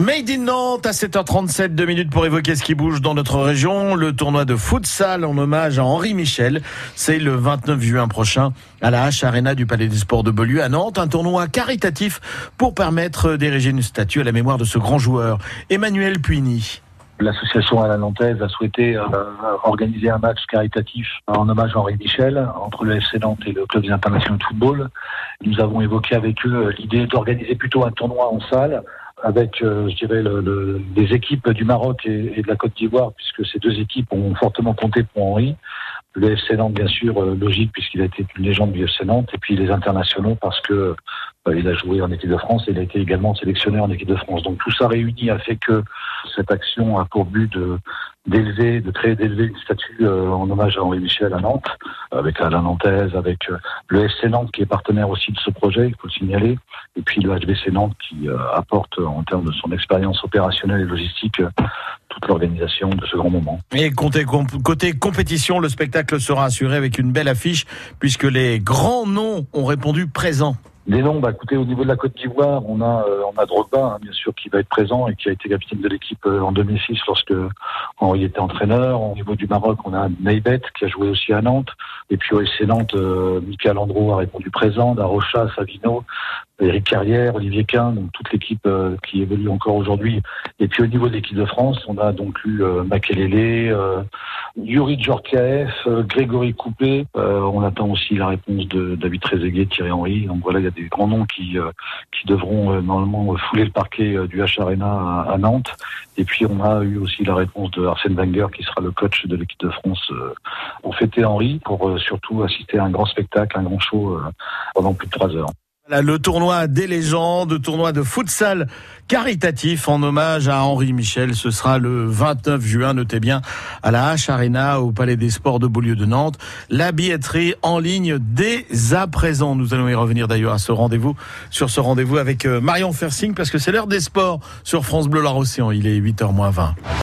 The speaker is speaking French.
Made in Nantes à 7h37, deux minutes pour évoquer ce qui bouge dans notre région. Le tournoi de futsal en hommage à Henri Michel. C'est le 29 juin prochain à la H Arena du Palais des Sports de Beaulieu à Nantes. Un tournoi caritatif pour permettre d'ériger une statue à la mémoire de ce grand joueur. Emmanuel Puigny. L'association à la Nantaise a souhaité euh, organiser un match caritatif en hommage à Henri Michel entre le FC Nantes et le club des internationaux de football. Nous avons évoqué avec eux l'idée d'organiser plutôt un tournoi en salle avec, euh, je dirais, le, le, les équipes du Maroc et, et de la Côte d'Ivoire, puisque ces deux équipes ont fortement compté pour Henri. Le FC Nantes, bien sûr, euh, logique, puisqu'il a été une légende du FC Nantes, et puis les internationaux, parce que euh, il a joué en équipe de France et il a été également sélectionné en équipe de France. Donc tout ça réuni a fait que cette action a pour but de d'élever, de créer, d'élever une statue euh, en hommage à Henri Michel à Nantes, avec la Nantaise, avec euh, le FC Nantes qui est partenaire aussi de ce projet, il faut le signaler, et puis le HBC Nantes qui euh, apporte en termes de son expérience opérationnelle et logistique toute l'organisation de ce grand moment. Et côté, côté compétition, le spectacle sera assuré avec une belle affiche puisque les grands noms ont répondu présents. Les noms, bah, écoutez, au niveau de la Côte d'Ivoire, on a, euh, on a Drogba, hein, bien sûr, qui va être présent et qui a été capitaine de l'équipe euh, en 2006 lorsque Henri était entraîneur. Au niveau du Maroc, on a Neybet, qui a joué aussi à Nantes. Et puis au SC Nantes, euh, Michael Andro a répondu présent, Darocha, Savino, Eric Carrière, Olivier Quin, donc toute l'équipe euh, qui évolue encore aujourd'hui. Et puis au niveau de l'équipe de France, on a donc eu euh, Makelele, Yuri Djorkaeff, euh, Grégory Coupé. Euh, on attend aussi la réponse de David Trezeguet, Thierry Henry. Donc voilà, il y a des grands noms qui euh, qui devront normalement fouler le parquet du H Arena à, Nantes. Et puis on a eu aussi la réponse de Arsène Wenger, qui sera le coach de l'équipe de France, pour fêter Henry, pour surtout assister à un grand spectacle, un grand show pendant plus de trois heures. Le tournoi des légendes, tournoi de futsal caritatif en hommage à Henri Michel. Ce sera le 29 juin, notez bien, à la H Arena au Palais des Sports de Beaulieu de Nantes. La billetterie en ligne dès à présent. Nous allons y revenir d'ailleurs à ce rendez-vous, sur ce rendez-vous avec Marion Fersing parce que c'est l'heure des sports sur France Bleu Loire Océan. Il est 8h moins 20.